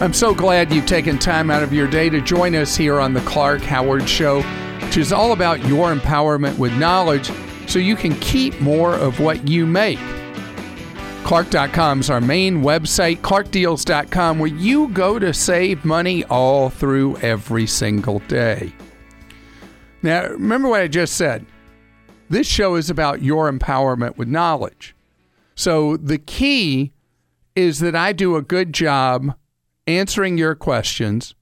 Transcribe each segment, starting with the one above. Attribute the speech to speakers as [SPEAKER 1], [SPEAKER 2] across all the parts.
[SPEAKER 1] I'm so glad you've taken time out of your day to join us here on the Clark Howard Show, which is all about your empowerment with knowledge so you can keep more of what you make. Clark.com is our main website, clarkdeals.com, where you go to save money all through every single day. Now, remember what I just said. This show is about your empowerment with knowledge. So the key is that I do a good job answering your questions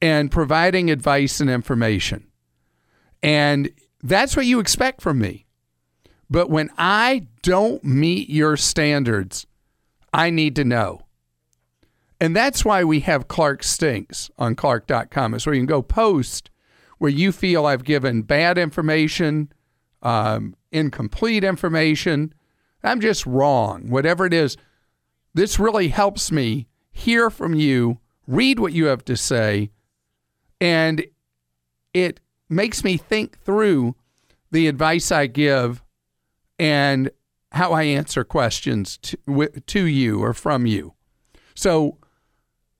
[SPEAKER 1] and providing advice and information. And that's what you expect from me. But when I don't meet your standards, I need to know. And that's why we have Clark Stinks on Clark.com. It's where you can go post where you feel I've given bad information, um, incomplete information. I'm just wrong, whatever it is. This really helps me hear from you, read what you have to say, and it makes me think through the advice I give and how I answer questions to, to you or from you. So,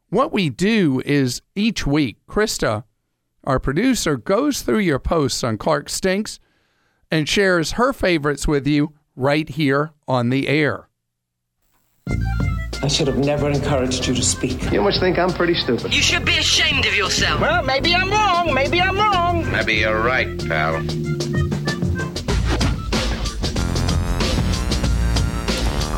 [SPEAKER 1] what we do is each week, Krista, our producer, goes through your posts on Clark Stinks and shares her favorites with you right here on the air.
[SPEAKER 2] I should have never encouraged you to speak.
[SPEAKER 3] You must think I'm pretty stupid.
[SPEAKER 4] You should be ashamed of yourself.
[SPEAKER 2] Well, maybe I'm wrong. Maybe I'm wrong.
[SPEAKER 3] Maybe you're right, pal.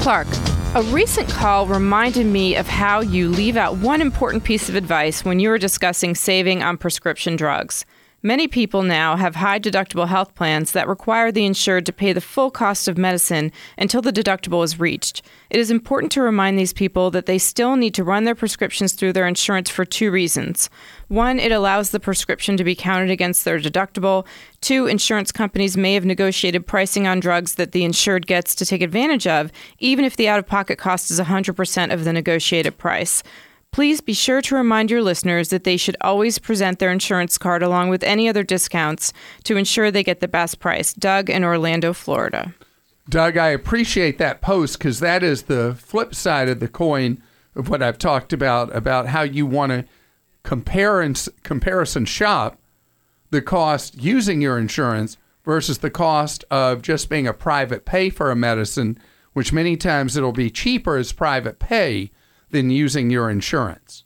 [SPEAKER 5] Clark, a recent call reminded me of how you leave out one important piece of advice when you were discussing saving on prescription drugs. Many people now have high deductible health plans that require the insured to pay the full cost of medicine until the deductible is reached. It is important to remind these people that they still need to run their prescriptions through their insurance for two reasons. One, it allows the prescription to be counted against their deductible. Two, insurance companies may have negotiated pricing on drugs that the insured gets to take advantage of, even if the out of pocket cost is 100% of the negotiated price. Please be sure to remind your listeners that they should always present their insurance card along with any other discounts to ensure they get the best price. Doug in Orlando, Florida.
[SPEAKER 1] Doug, I appreciate that post because that is the flip side of the coin of what I've talked about about how you want to compare and comparison shop the cost using your insurance versus the cost of just being a private pay for a medicine, which many times it'll be cheaper as private pay than using your insurance.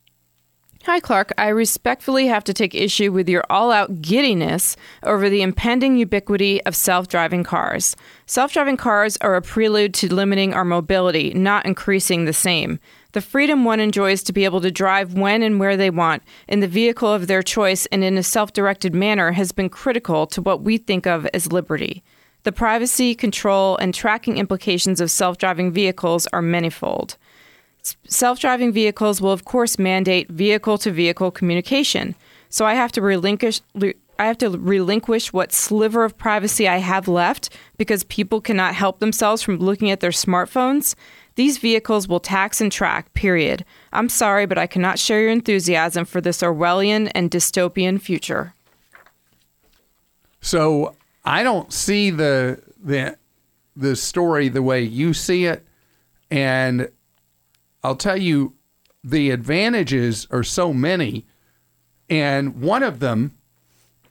[SPEAKER 5] Hi, Clark. I respectfully have to take issue with your all out giddiness over the impending ubiquity of self driving cars. Self driving cars are a prelude to limiting our mobility, not increasing the same. The freedom one enjoys to be able to drive when and where they want in the vehicle of their choice and in a self directed manner has been critical to what we think of as liberty. The privacy, control, and tracking implications of self driving vehicles are manifold. Self driving vehicles will, of course, mandate vehicle to vehicle communication. So I have to relinquish. I have to relinquish what sliver of privacy I have left because people cannot help themselves from looking at their smartphones. These vehicles will tax and track, period. I'm sorry, but I cannot share your enthusiasm for this Orwellian and dystopian future.
[SPEAKER 1] So I don't see the the the story the way you see it. And I'll tell you, the advantages are so many. And one of them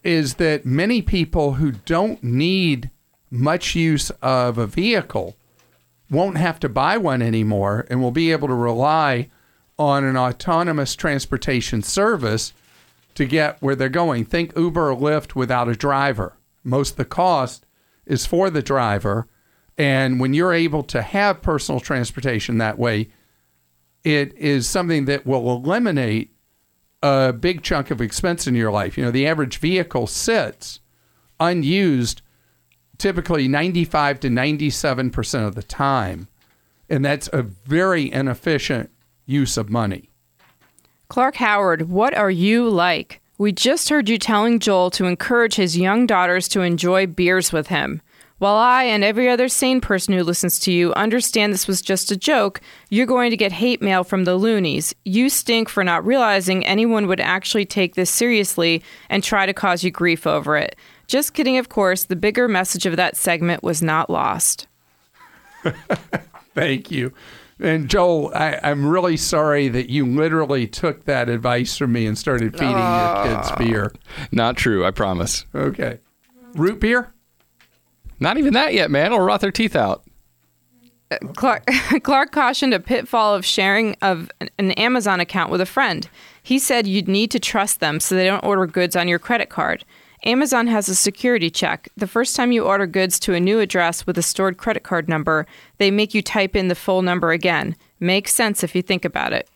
[SPEAKER 1] is that many people who don't need much use of a vehicle won't have to buy one anymore and will be able to rely on an autonomous transportation service to get where they're going. Think Uber or Lyft without a driver. Most of the cost is for the driver. And when you're able to have personal transportation that way, it is something that will eliminate a big chunk of expense in your life. You know, the average vehicle sits unused typically 95 to 97% of the time. And that's a very inefficient use of money.
[SPEAKER 5] Clark Howard, what are you like? We just heard you telling Joel to encourage his young daughters to enjoy beers with him. While I and every other sane person who listens to you understand this was just a joke, you're going to get hate mail from the loonies. You stink for not realizing anyone would actually take this seriously and try to cause you grief over it. Just kidding, of course. The bigger message of that segment was not lost.
[SPEAKER 1] Thank you. And Joel, I, I'm really sorry that you literally took that advice from me and started feeding your kids ah. beer.
[SPEAKER 6] Not true, I promise.
[SPEAKER 1] Okay. Root beer?
[SPEAKER 6] Not even that yet, man. It'll rot their teeth out.
[SPEAKER 5] Uh, Clark, Clark cautioned a pitfall of sharing of an Amazon account with a friend. He said you'd need to trust them so they don't order goods on your credit card. Amazon has a security check. The first time you order goods to a new address with a stored credit card number, they make you type in the full number again. Makes sense if you think about it.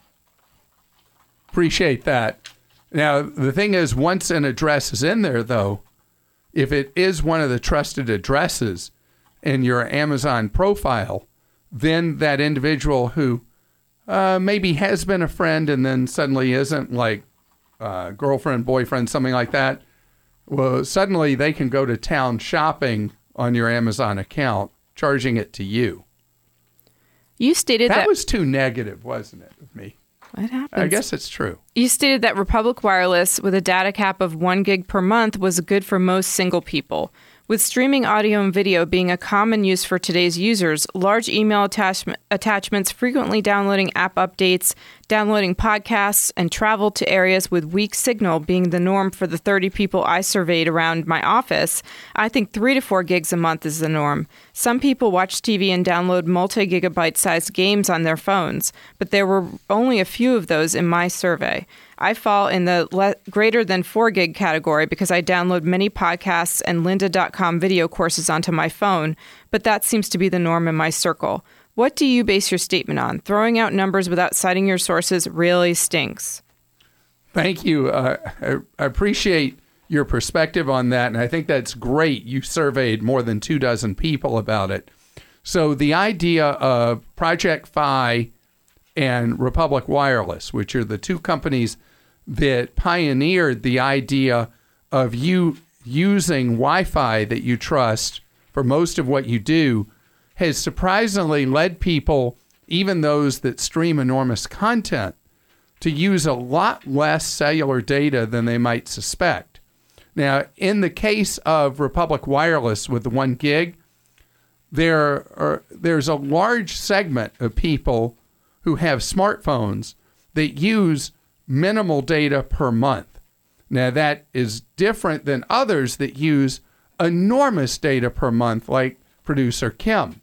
[SPEAKER 1] Appreciate that. Now, the thing is, once an address is in there, though, if it is one of the trusted addresses in your Amazon profile, then that individual who uh, maybe has been a friend and then suddenly isn't, like uh, girlfriend, boyfriend, something like that, well, suddenly they can go to town shopping on your Amazon account, charging it to you.
[SPEAKER 5] You stated
[SPEAKER 1] That
[SPEAKER 5] that,
[SPEAKER 1] was too negative, wasn't it, of me?
[SPEAKER 5] What happens?
[SPEAKER 1] I guess it's true.
[SPEAKER 5] You stated that Republic Wireless, with a data cap of 1 gig per month, was good for most single people. With streaming audio and video being a common use for today's users, large email attachment, attachments, frequently downloading app updates, downloading podcasts, and travel to areas with weak signal being the norm for the 30 people I surveyed around my office, I think 3 to 4 gigs a month is the norm. Some people watch TV and download multi gigabyte sized games on their phones, but there were only a few of those in my survey. I fall in the le- greater than 4 gig category because I download many podcasts and lynda.com video courses onto my phone, but that seems to be the norm in my circle. What do you base your statement on? Throwing out numbers without citing your sources really stinks.
[SPEAKER 1] Thank you. Uh, I, I appreciate your perspective on that, and I think that's great. You surveyed more than two dozen people about it. So the idea of Project Fi and Republic Wireless, which are the two companies that pioneered the idea of you using Wi-Fi that you trust for most of what you do, has surprisingly led people, even those that stream enormous content, to use a lot less cellular data than they might suspect. Now, in the case of Republic Wireless with the one gig, there are, there's a large segment of people who have smartphones that use minimal data per month. Now, that is different than others that use enormous data per month, like producer Kim.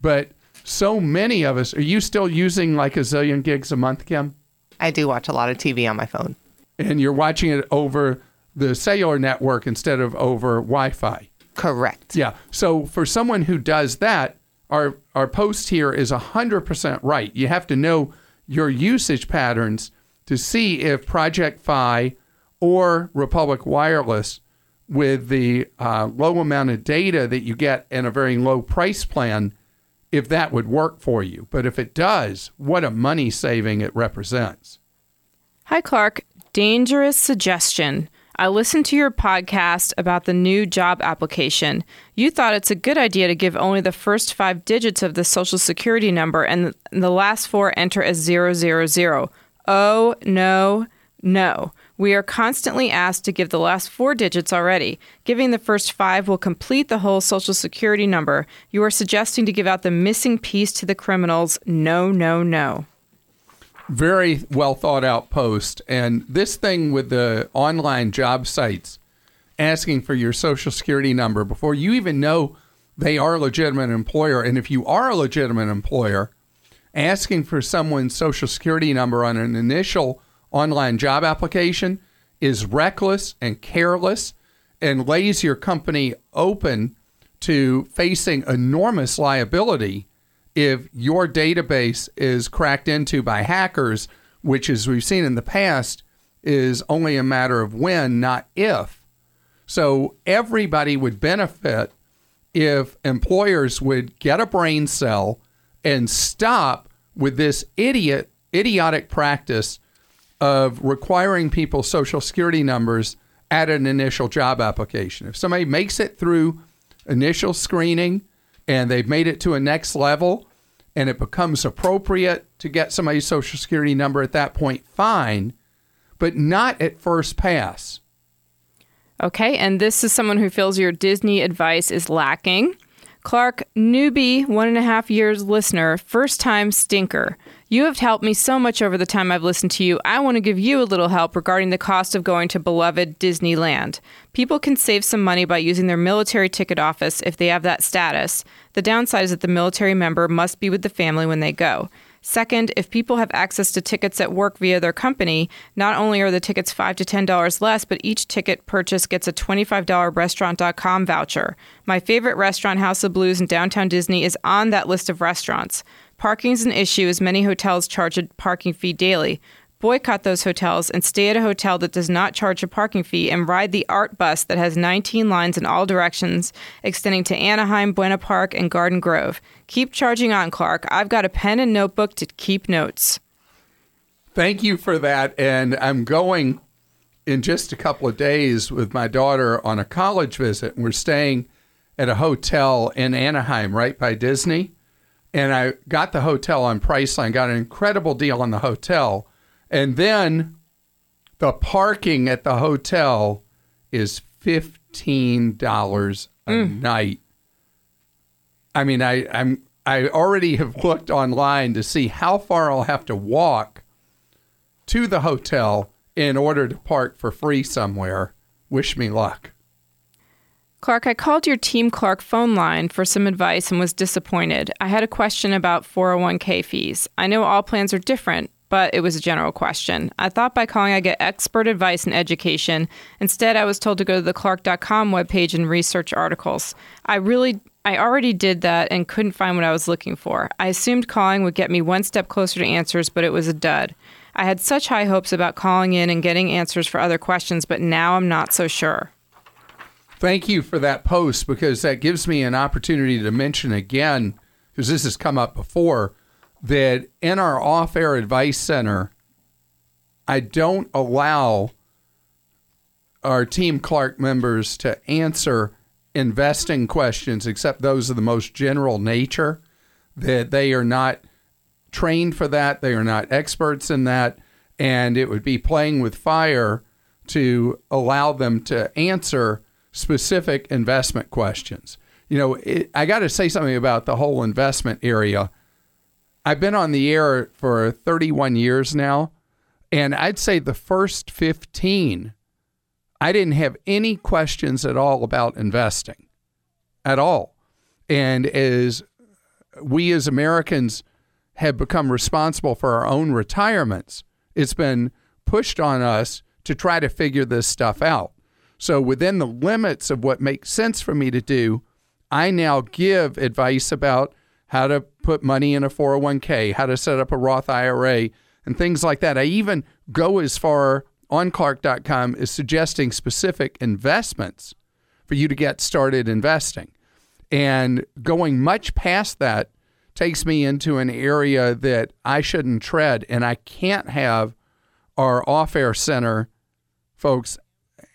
[SPEAKER 1] But so many of us, are you still using like a zillion gigs a month, Kim?
[SPEAKER 7] I do watch a lot of TV on my phone.
[SPEAKER 1] And you're watching it over the cellular network instead of over Wi Fi.
[SPEAKER 7] Correct.
[SPEAKER 1] Yeah. So for someone who does that, our our post here is 100% right. You have to know your usage patterns to see if Project Fi or Republic Wireless with the uh, low amount of data that you get and a very low price plan, if that would work for you. But if it does, what a money saving it represents.
[SPEAKER 5] Hi, Clark. Dangerous suggestion. I listened to your podcast about the new job application. You thought it's a good idea to give only the first five digits of the social security number and the last four enter as 000. Oh, no, no. We are constantly asked to give the last four digits already. Giving the first five will complete the whole social security number. You are suggesting to give out the missing piece to the criminals. No, no, no.
[SPEAKER 1] Very well thought out post. And this thing with the online job sites asking for your social security number before you even know they are a legitimate employer. And if you are a legitimate employer, asking for someone's social security number on an initial online job application is reckless and careless and lays your company open to facing enormous liability if your database is cracked into by hackers, which, as we've seen in the past, is only a matter of when, not if. So everybody would benefit if employers would get a brain cell and stop with this idiot, idiotic practice of requiring people's social security numbers at an initial job application. If somebody makes it through initial screening and they've made it to a next level and it becomes appropriate to get somebody's social security number at that point, fine, but not at first pass.
[SPEAKER 5] Okay, and this is someone who feels your Disney advice is lacking. Clark, newbie, one and a half years listener, first time stinker. You have helped me so much over the time I've listened to you. I want to give you a little help regarding the cost of going to beloved Disneyland. People can save some money by using their military ticket office if they have that status. The downside is that the military member must be with the family when they go. Second, if people have access to tickets at work via their company, not only are the tickets 5 to $10 less, but each ticket purchase gets a $25 restaurant.com voucher. My favorite restaurant, House of Blues in downtown Disney, is on that list of restaurants. Parking is an issue as many hotels charge a parking fee daily. Boycott those hotels and stay at a hotel that does not charge a parking fee and ride the art bus that has 19 lines in all directions extending to Anaheim, Buena Park, and Garden Grove. Keep charging on, Clark. I've got a pen and notebook to keep notes.
[SPEAKER 1] Thank you for that. And I'm going in just a couple of days with my daughter on a college visit. We're staying at a hotel in Anaheim right by Disney. And I got the hotel on Priceline, got an incredible deal on the hotel. And then the parking at the hotel is $15 a mm. night. I mean, I, I'm I already have looked online to see how far I'll have to walk to the hotel in order to park for free somewhere. Wish me luck.
[SPEAKER 5] Clark, I called your Team Clark phone line for some advice and was disappointed. I had a question about 401k fees. I know all plans are different, but it was a general question. I thought by calling I'd get expert advice and education. Instead, I was told to go to the clark.com webpage and research articles. I really I already did that and couldn't find what I was looking for. I assumed calling would get me one step closer to answers, but it was a dud. I had such high hopes about calling in and getting answers for other questions, but now I'm not so sure.
[SPEAKER 1] Thank you for that post because that gives me an opportunity to mention again, because this has come up before, that in our off air advice center, I don't allow our Team Clark members to answer investing questions except those of the most general nature, that they are not trained for that, they are not experts in that, and it would be playing with fire to allow them to answer specific investment questions. You know, it, I got to say something about the whole investment area. I've been on the air for 31 years now, and I'd say the first 15, I didn't have any questions at all about investing at all. And as we as Americans have become responsible for our own retirements, it's been pushed on us to try to figure this stuff out. So, within the limits of what makes sense for me to do, I now give advice about how to put money in a 401k, how to set up a Roth IRA, and things like that. I even go as far on Clark.com as suggesting specific investments for you to get started investing. And going much past that takes me into an area that I shouldn't tread, and I can't have our off air center folks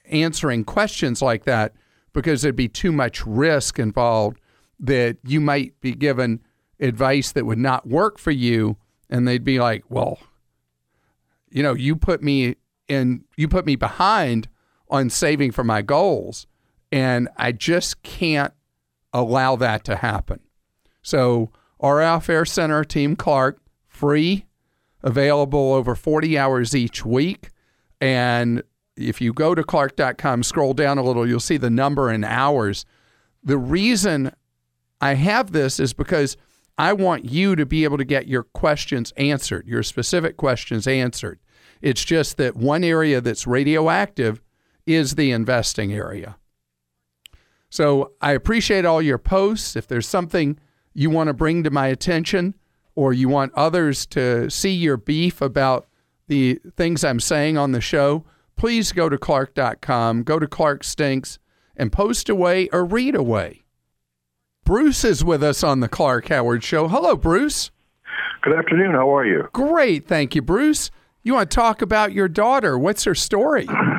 [SPEAKER 1] answering questions like that because there'd be too much risk involved that you might be given advice that would not work for you and they'd be like well you know you put me in you put me behind on saving for my goals and I just can't allow that to happen so our Air Center Team Clark free available over 40 hours each week and if you go to clark.com, scroll down a little, you'll see the number in hours. The reason I have this is because I want you to be able to get your questions answered, your specific questions answered. It's just that one area that's radioactive is the investing area. So I appreciate all your posts. If there's something you want to bring to my attention or you want others to see your beef about the things I'm saying on the show, please go to clark.com, go to Clark Stinks, and post away or read away. Bruce is with us on the Clark Howard Show. Hello, Bruce.
[SPEAKER 8] Good afternoon. How are you?
[SPEAKER 1] Great. Thank you, Bruce. You want to talk about your daughter? What's her story?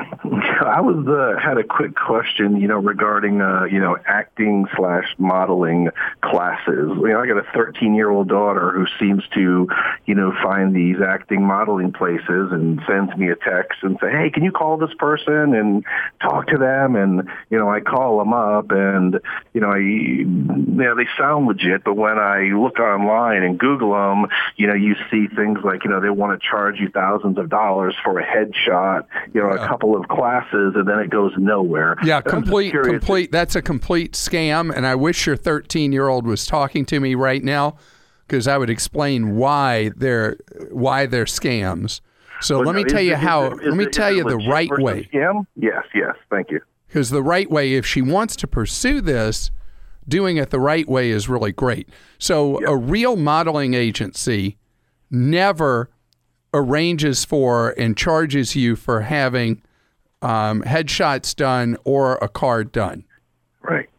[SPEAKER 8] I was uh, had a quick question, you know, regarding uh, you know acting slash modeling classes. You know, I got a 13 year old daughter who seems to, you know, find these acting modeling places and sends me a text and say, "Hey, can you call this person and talk to them?" And you know, I call them up, and you know, I know they sound legit, but when I look online and Google them, you know, you see things like you know they want to charge you thousands of dollars for a headshot, you know, a couple of classes, and then it goes nowhere.
[SPEAKER 1] Yeah,
[SPEAKER 8] And I'm just
[SPEAKER 1] complete, complete. That's a complete scam, and I wish your 13 year old was talking to me right now because I would explain why they're why they're scams. So
[SPEAKER 8] But
[SPEAKER 1] let me
[SPEAKER 8] no,
[SPEAKER 1] tell you
[SPEAKER 8] it-
[SPEAKER 1] how.
[SPEAKER 8] it-
[SPEAKER 1] let me
[SPEAKER 8] it-
[SPEAKER 1] tell you the right way.
[SPEAKER 8] Scam? Yes, yes. Thank you.
[SPEAKER 1] Because the right way, if she wants to pursue this, doing it the right way is really great. So a real modeling agency never arranges for and charges you for having um, headshots done or a card done.
[SPEAKER 8] Right.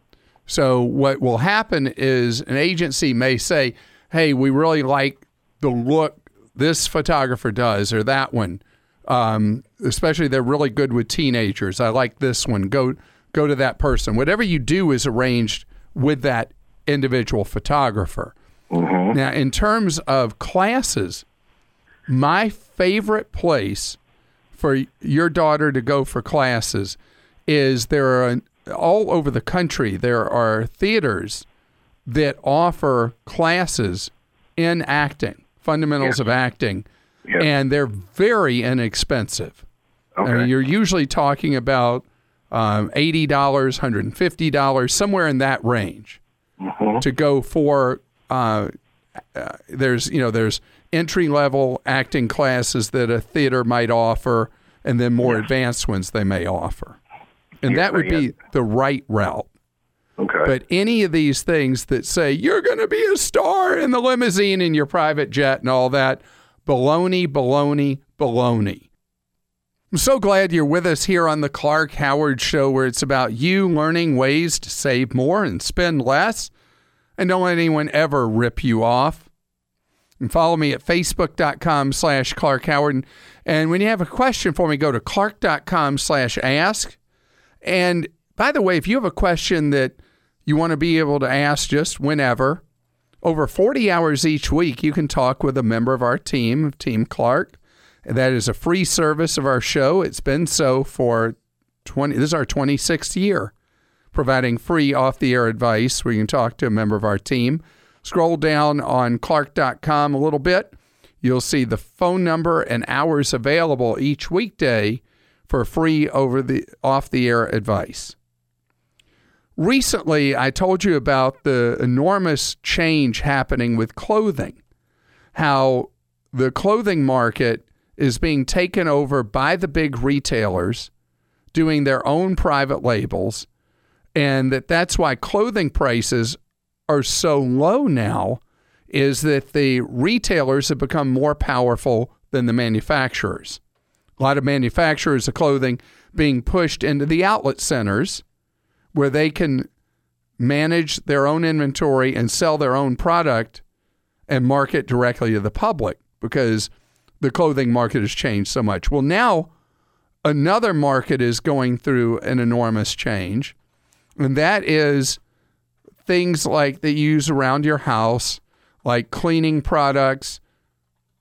[SPEAKER 1] So what will happen is an agency may say, "Hey, we really like the look this photographer does or that one. Um, especially they're really good with teenagers. I like this one. Go go to that person. Whatever you do is arranged with that individual photographer. Now, in terms of classes, my favorite place for your daughter to go for classes is there are all over the country there are theaters that offer classes in acting fundamentals of acting
[SPEAKER 8] Yeah.
[SPEAKER 1] and they're very inexpensive I mean,
[SPEAKER 8] Okay.
[SPEAKER 1] you're usually talking about um, $80 $150 somewhere in that range to go for uh, uh, there's you know there's entry level acting classes that a theater might offer and then more advanced ones they may offer and
[SPEAKER 8] Yeah,
[SPEAKER 1] that would
[SPEAKER 8] yeah.
[SPEAKER 1] be the right route
[SPEAKER 8] Okay.
[SPEAKER 1] but any of these things that say you're going to be a star in the limousine in your private jet and all that, baloney, baloney, baloney. I'm so glad you're with us here on the Clark Howard Show, where it's about you learning ways to save more and spend less, and don't let anyone ever rip you off. And follow me at facebook.com slash Clark Howard. And- when you have a question for me, go to clark.com slash ask. And by the way, if you have a question that you want to be able to ask just whenever, over 40 hours each week, you can talk with a member of our team, Team Clark. That is a free service of our show. It's been so for 20, this is our 26th year, providing free off the air advice where you can talk to a member of our team. Scroll down on clark.com a little bit. You'll see the phone number and hours available each weekday for free over the off the air advice. Recently, I told you about the enormous change happening with clothing, how the clothing market is being taken over by the big retailers doing their own private labels, and that that's why clothing prices are so low now is that the retailers have become more powerful than the manufacturers. A lot of manufacturers of clothing being pushed into the outlet centers where they can manage their own inventory and sell their own product and market directly to the public because the clothing market has changed so much. Well, now another market is going through an enormous change, and that is things like that you use around your house, like cleaning products,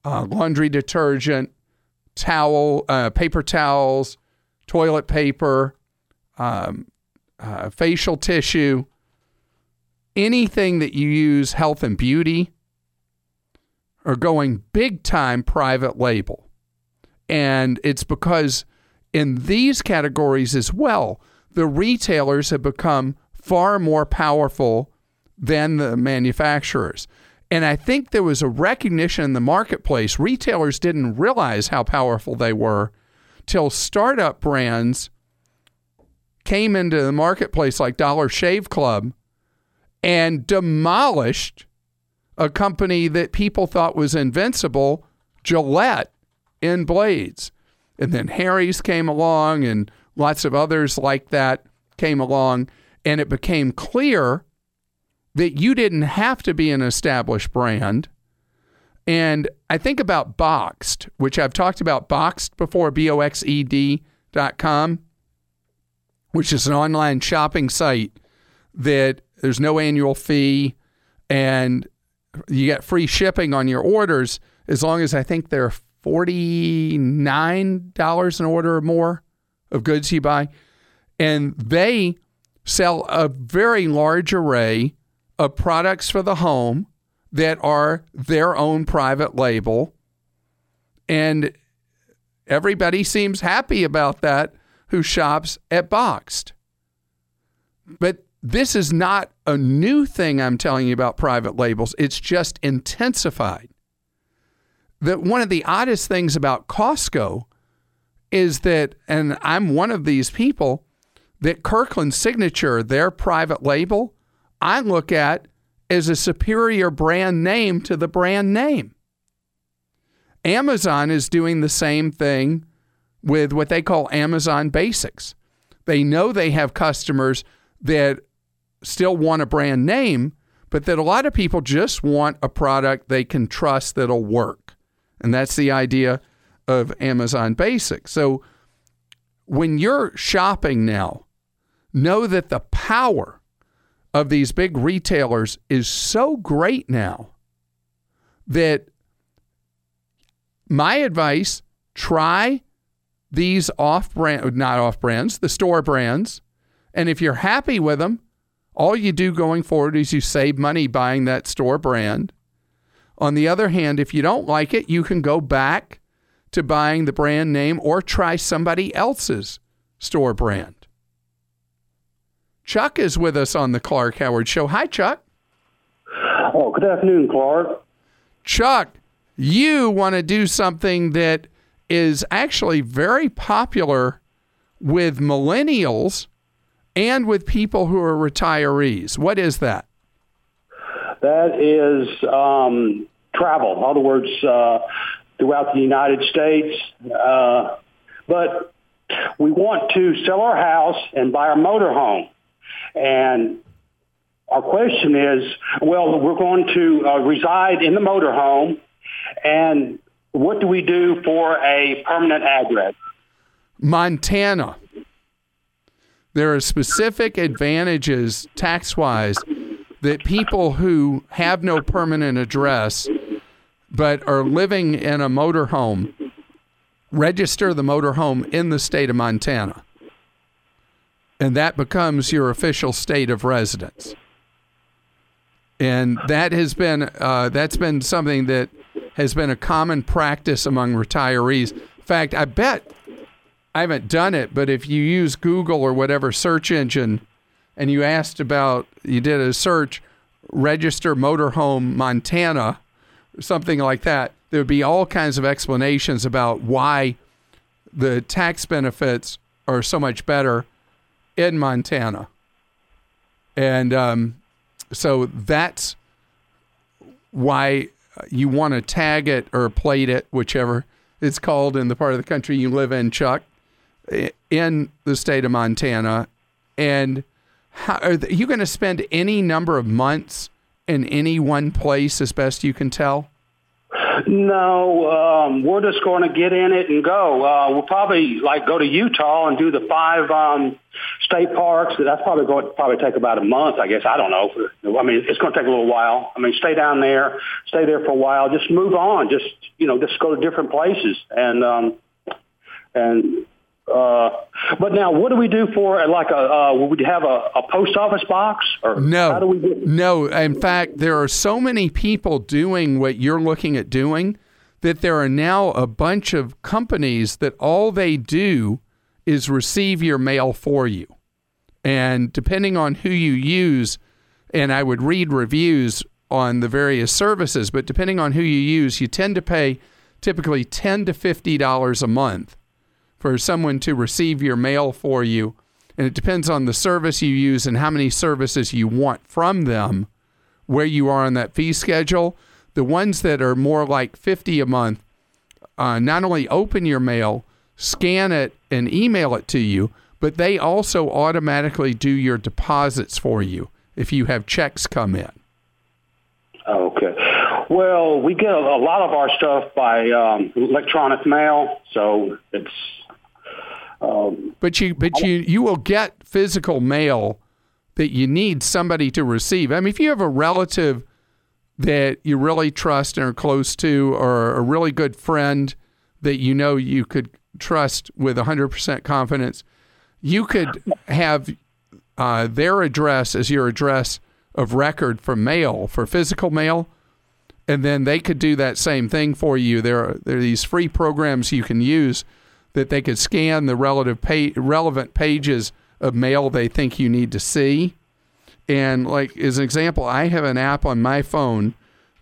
[SPEAKER 1] uh, laundry detergent, towel, uh, paper towels, toilet paper, um, uh, facial tissue, anything that you use health and beauty are going big time private label. And it's because in these categories as well, the retailers have become far more powerful than the manufacturers. And I think there was a recognition in the marketplace. Retailers didn't realize how powerful they were till startup brands came into the marketplace like Dollar Shave Club and demolished a company that people thought was invincible, Gillette in blades. And then Harry's came along and lots of others like that came along. And it became clear that you didn't have to be an established brand. And I think about Boxed, which I've talked about Boxed before, B O X E D dot com. which is an online shopping site that there's no annual fee and you get free shipping on your orders as long as I think they're $49 an order or more of goods you buy. And they sell a very large array of products for the home that are their own private label. And everybody seems happy about that who shops at Boxed. But this is not a new thing I'm telling you about private labels, it's just intensified. That one of the oddest things about Costco is that, and I'm one of these people, that Kirkland Signature, their private label, I look at as a superior brand name to the brand name. Amazon is doing the same thing with what they call Amazon Basics. They know they have customers that still want a brand name, but that a lot of people just want a product they can trust that'll work. And that's the idea of Amazon Basics. So when you're shopping now, know that the power of these big retailers is so great now that my advice try these off brand not off brands the store brands and if you're happy with them all you do going forward is you save money buying that store brand. On the other hand if you don't like it you can go back to buying the brand name or try somebody else's store brand Chuck is with us on the Clark Howard Show. Hi, Chuck.
[SPEAKER 9] Oh, good afternoon, Clark.
[SPEAKER 1] Chuck, you want to do something that is actually very popular with millennials and with people who are retirees. What is that?
[SPEAKER 9] That is um, travel. In other words, uh, throughout the United States. Uh, but we want to sell our house and buy our motorhome. And our question is, well, we're going to uh, reside in the motorhome, and what do we do for a permanent address?
[SPEAKER 1] Montana. There are specific advantages tax wise that people who have no permanent address but are living in a motorhome register the motorhome in the state of Montana and that becomes your official state of residence. And that has been uh, that's been something that has been a common practice among retirees. In fact, I bet I haven't done it, but if you use Google or whatever search engine, and you asked about you did a search, register motorhome Montana, something like that, there would be all kinds of explanations about why the tax benefits are so much better in Montana. And um, so that's why you want to tag it or plate it, whichever it's called in the part of the country you live in, Chuck, in the state of Montana. And how, are you going to spend any number of months in any one place as best you can tell?
[SPEAKER 9] No, um, we're just going to get in it and go. Uh, we'll probably like go to Utah and do the five um, state parks. That's probably going to probably take about a month, I guess. I don't know. I mean, it's going to take a little while. I mean, stay down there, stay there for a while, just move on. Just you know, just go to different places and um, and uh, but now, what do we do for like a? Uh, would we have a, a, post office box or
[SPEAKER 1] no?
[SPEAKER 9] How do we get-
[SPEAKER 1] no. In fact, there are so many people doing what you're looking at doing that there are now a bunch of companies that all they do is receive your mail for you, and depending on who you use, and I would read reviews on the various services, but depending on who you use, you tend to pay typically ten to fifty dollars a month for someone to receive your mail for you. And it depends on the service you use and how many services you want from them, where you are on that fee schedule. The ones that are more like 50 a month uh, not only open your mail, scan it, and email it to you, but they also automatically do your deposits for you if you have checks come in.
[SPEAKER 9] Okay. Well, we get a, lot of our stuff by um, electronic mail, so it's Um,
[SPEAKER 1] But you but you you will get physical mail that you need somebody to receive. I mean, if you have a relative that you really trust and are close to, or a really good friend that you know you could trust with 100% confidence, you could have uh, their address as your address of record for mail, for physical mail, and then they could do that same thing for you. There are, there are these free programs you can use that they could scan the relative pa- relevant pages of mail they think you need to see. And like as an example, I have an app on my phone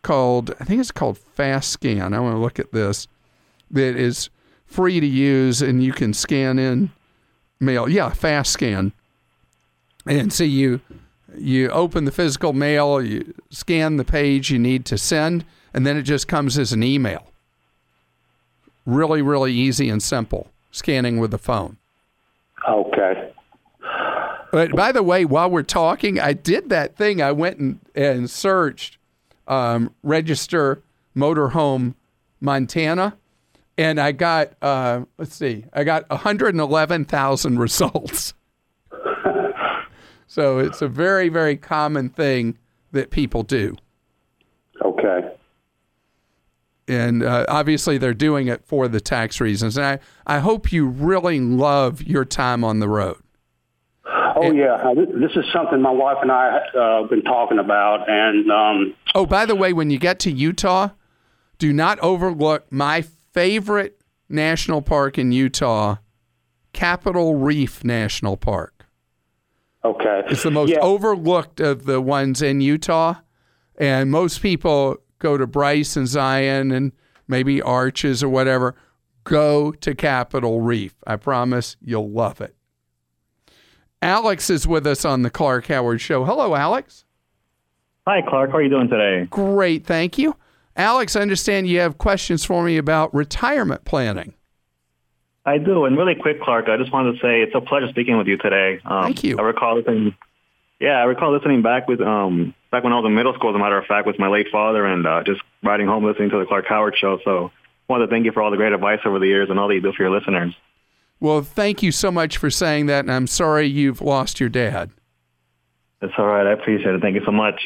[SPEAKER 1] called I think it's called Fast Scan. I want to look at this that is free to use and you can scan in mail. Yeah, Fast Scan. And so you you open the physical mail, you scan the page you need to send, and then it just comes as an email. Really, really easy and simple. Scanning with the phone.
[SPEAKER 9] okay.
[SPEAKER 1] But by the way, while we're talking, I did that thing. I went and, and searched um, register motorhome Montana, and I got uh, let's see, I got 111,000 results. so it's a very very common thing that people do,
[SPEAKER 9] Okay.
[SPEAKER 1] And uh, obviously they're doing it for the tax reasons. And I I hope you really love your time on the road.
[SPEAKER 9] Oh yeah, Uh, this, is something my wife and I uh, been talking about, and um,
[SPEAKER 1] Oh, by the way, when you get to Utah, do not overlook my favorite national park in Utah, Capitol Reef National Park.
[SPEAKER 9] okay,
[SPEAKER 1] It's the most
[SPEAKER 9] Yeah.
[SPEAKER 1] overlooked of the ones in Utah, and most people go to Bryce and Zion and maybe Arches or whatever. Go to Capitol Reef. I promise you'll love it. Alex is with us on the Clark Howard Show. Hello, Alex.
[SPEAKER 10] Hi, Clark. How are you doing today?
[SPEAKER 1] Great, thank you. Alex, I understand you have questions for me about retirement planning.
[SPEAKER 10] I do. And really quick, Clark, I just wanted to say it's a pleasure speaking with you today. Um,
[SPEAKER 1] Thank you.
[SPEAKER 10] I recall listening. Yeah, I recall listening back with um back when I was in middle school, as a matter of fact, with my late father, and uh, just riding home listening to the Clark Howard Show. So, I wanted to thank you for all the great advice over the years and all that you do for your listeners.
[SPEAKER 1] Well, thank you so much for saying that, and I'm sorry you've lost your dad.
[SPEAKER 10] It's all right. I appreciate it. Thank you so much.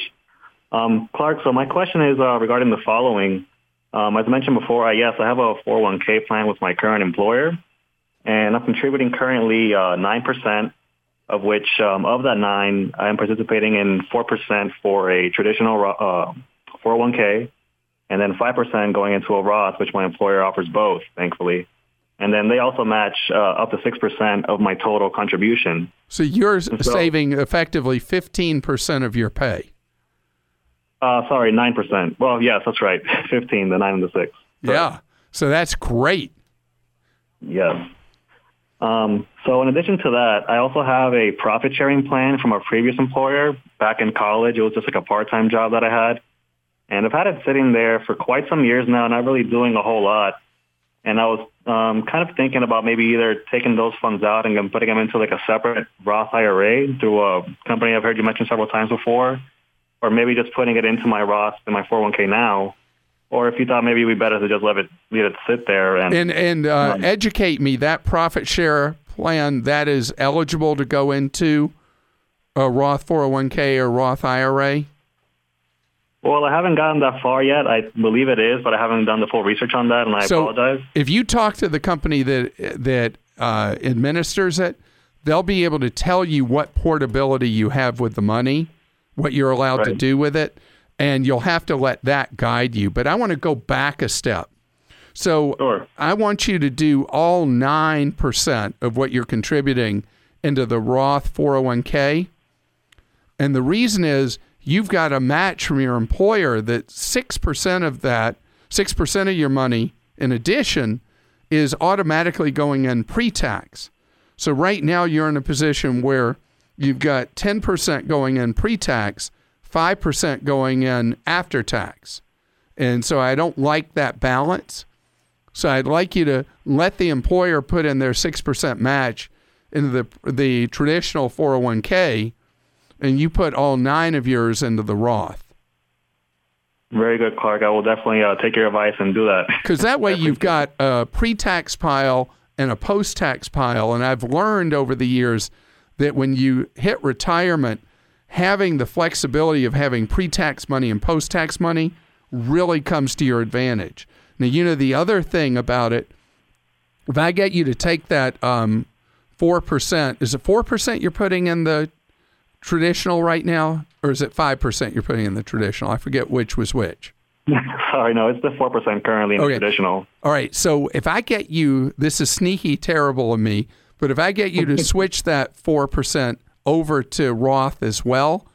[SPEAKER 10] Um, Clark, so my question is uh, regarding the following. Um, as I mentioned before, I, yes, I have a 401k plan with my current employer, and I'm contributing currently uh, 9%, of which um, of that 9 I am participating in 4% for a traditional uh, 401k, and then 5% going into a Roth, which my employer offers both, thankfully. And then they also match uh, up to 6% of my total contribution.
[SPEAKER 1] So you're
[SPEAKER 10] So-
[SPEAKER 1] saving effectively 15% of your pay.
[SPEAKER 10] Uh, sorry, 9%. Well, yes, that's right. 15, the 9 and the 6.
[SPEAKER 1] Yeah. So that's great.
[SPEAKER 10] Yes. Um, so in addition to that, I also have a profit sharing plan from a previous employer back in college. It was just like a part-time job that I had. And I've had it sitting there for quite some years now, not really doing a whole lot. And I was um, kind of thinking about maybe either taking those funds out and putting them into like a separate Roth IRA through a company I've heard you mention several times before, or maybe just putting it into my Roth in my 401k now. Or if you thought maybe it'd be better to just let it leave it sit there and
[SPEAKER 1] And and uh, educate me that profit share plan that is eligible to go into a Roth 401k or Roth IRA.
[SPEAKER 10] Well, I haven't gotten that far yet. I believe it is, but I haven't done the full research on that, and I
[SPEAKER 1] so
[SPEAKER 10] apologize.
[SPEAKER 1] if you talk to the company that that uh, administers it, they'll be able to tell you what portability you have with the money, what you're allowed to do with it, and you'll have to let that guide you. But I want to go back a step. So
[SPEAKER 10] Sure.
[SPEAKER 1] I want you to do all 9% of what you're contributing into the Roth 401k. And the reason is you've got a match from your employer that 6% of that, 6% of your money in addition is automatically going in pre-tax. So right now you're in a position where you've got 10% going in pre-tax, 5% going in after tax. And so I don't like that balance. So I'd like you to let the employer put in their 6% match into the the traditional 401k and you put all 9 of yours into the Roth.
[SPEAKER 10] Very good, Clark. I will definitely uh, take your advice and do that.
[SPEAKER 1] Cuz that way you've got a pre-tax pile and a post tax pile. And I've learned over the years that when you hit retirement, having the flexibility of having pre tax money and post tax money really comes to your advantage. Now, you know, the other thing about it, if I get you to take that um, 4%, is it 4% you're putting in the traditional right now? Or is it 5% you're putting in the traditional? I forget which was which.
[SPEAKER 10] Sorry, no, it's the 4% currently in
[SPEAKER 1] Okay.
[SPEAKER 10] the traditional.
[SPEAKER 1] All right. So if I get you, this is sneaky, terrible of me, but if I get you to switch that 4% over to Roth as well,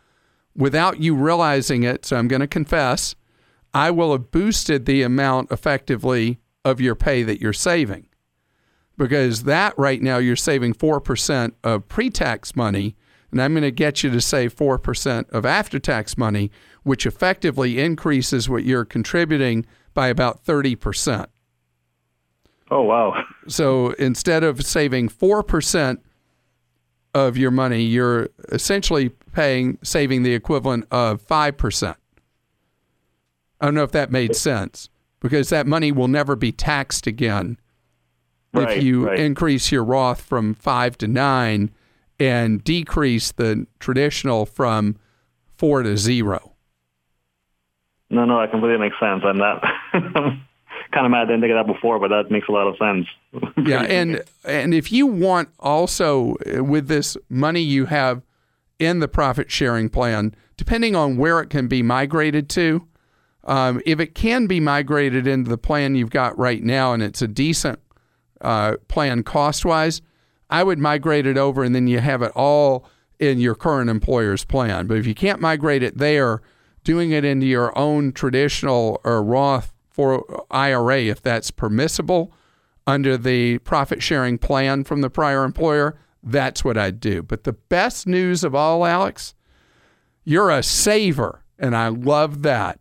[SPEAKER 1] without you realizing it, so I'm going to confess, I will have boosted the amount effectively of your pay that you're saving. Because that right now, you're saving 4% of pre tax money, and I'm going to get you to save 4% of after tax money, which effectively increases what you're contributing by about 30%.
[SPEAKER 10] Oh, wow.
[SPEAKER 1] So instead of saving 4% of your money, you're essentially paying, saving the equivalent of 5%. I don't know if that made sense because that money will never be taxed again
[SPEAKER 10] Right,
[SPEAKER 1] if you
[SPEAKER 10] right.
[SPEAKER 1] increase your Roth from 5 to 9 and decrease the traditional from 4 to 0.
[SPEAKER 10] No, no, that completely makes sense. I'm not kind of mad I didn't think of that before, but that makes a lot of sense.
[SPEAKER 1] yeah, and and if you want also uh, with this money you have in the profit sharing plan, depending on where it can be migrated to, um, if it can be migrated into the plan you've got right now, and it's a decent uh, plan cost wise, I would migrate it over, and then you have it all in your current employer's plan. But if you can't migrate it there, doing it into your own traditional or Roth for IRA, if that's permissible under the profit sharing plan from the prior employer, that's what I'd do. But the best news of all, Alex, you're a saver, and I love that.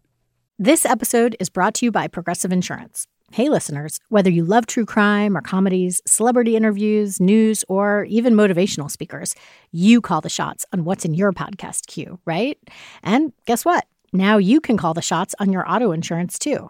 [SPEAKER 11] This episode is brought to you by Progressive Insurance. Hey, listeners, whether you love true crime or comedies, celebrity interviews, news, or even motivational speakers, you call the shots on what's in your podcast queue, right? And guess what? Now you can call the shots on your auto insurance too.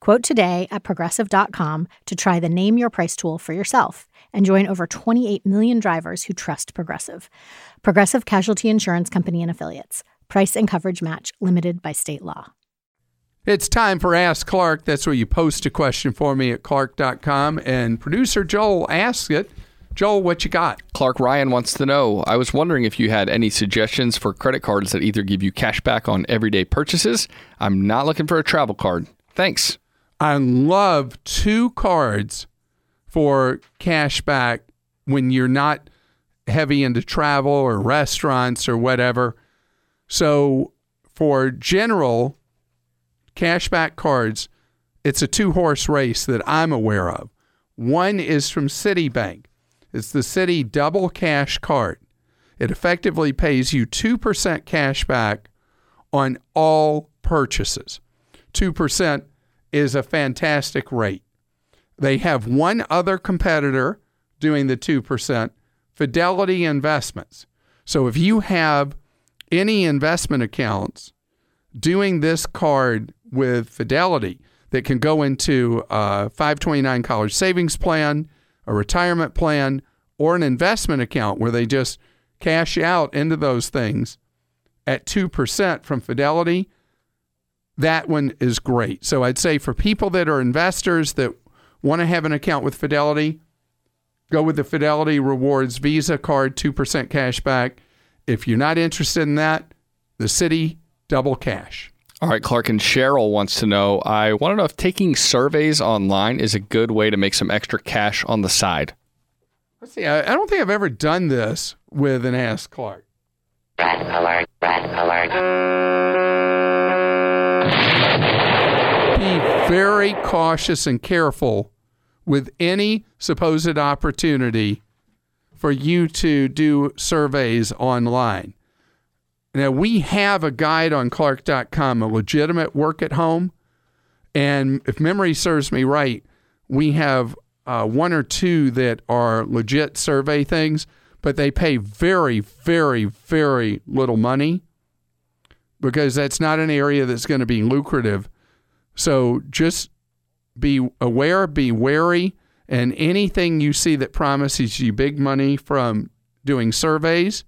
[SPEAKER 11] Quote today at progressive.com to try the Name Your Price tool for yourself and join over 28 million drivers who trust Progressive. Progressive Casualty Insurance Company and Affiliates. Price and coverage match limited by state law.
[SPEAKER 1] It's time for Ask Clark. That's where you post a question for me at clark.com, and producer Joel asks it. Joel, what you got?
[SPEAKER 6] Clark Ryan wants to know I was wondering if you had any suggestions for credit cards that either give you cash back on everyday purchases. I'm not looking for a travel card. Thanks.
[SPEAKER 1] I love two cards for cash back when you're not heavy into travel or restaurants or whatever. So for general cashback cards, it's a two horse race that I'm aware of. One is from Citibank. It's the Citi Double Cash Card. It effectively pays you 2% cash back on all purchases. 2% is a fantastic rate. They have one other competitor doing the 2%, Fidelity Investments. So if you have any investment accounts doing this card with Fidelity that can go into a 529 college savings plan, a retirement plan, or an investment account where they just cash out into those things at 2% from Fidelity, that one is great. So I'd say for people that are investors that want to have an account with Fidelity, go with the Fidelity Rewards Visa card, 2% cash back. If you're not interested in that, the Citi Double Cash.
[SPEAKER 6] All right, Clark and Cheryl wants to know I want to know if taking surveys online is a good way to make some extra cash on the side.
[SPEAKER 1] Let's see. I, I don't think I've ever done this with an Ask Clark.
[SPEAKER 4] Rat alert, rat alert.
[SPEAKER 1] Very cautious and careful with any supposed opportunity for you to do surveys online. Now, we have a guide on Clark.com, a legitimate work at home. And if memory serves me right, we have uh, one or two that are legit survey things, but they pay very, very, very little money because that's not an area that's going to be lucrative. So just be aware, be wary, and anything you see that promises you big money from doing surveys,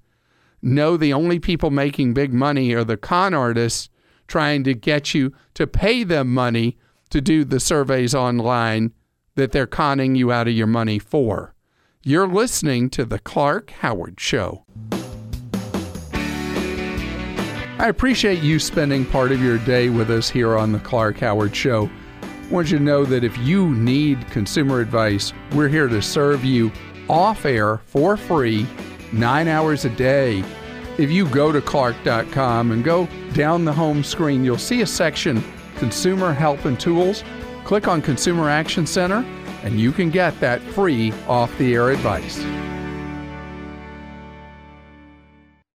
[SPEAKER 1] know the only people making big money are the con artists trying to get you to pay them money to do the surveys online that they're conning you out of your money for. You're listening to The Clark Howard Show. I appreciate you spending part of your day with us here on The Clark Howard Show. I want you to know that if you need consumer advice, we're here to serve you off air for free, nine hours a day. If you go to Clark.com and go down the home screen, you'll see a section Consumer Help and Tools. Click on Consumer Action Center, and you can get that free off the air advice.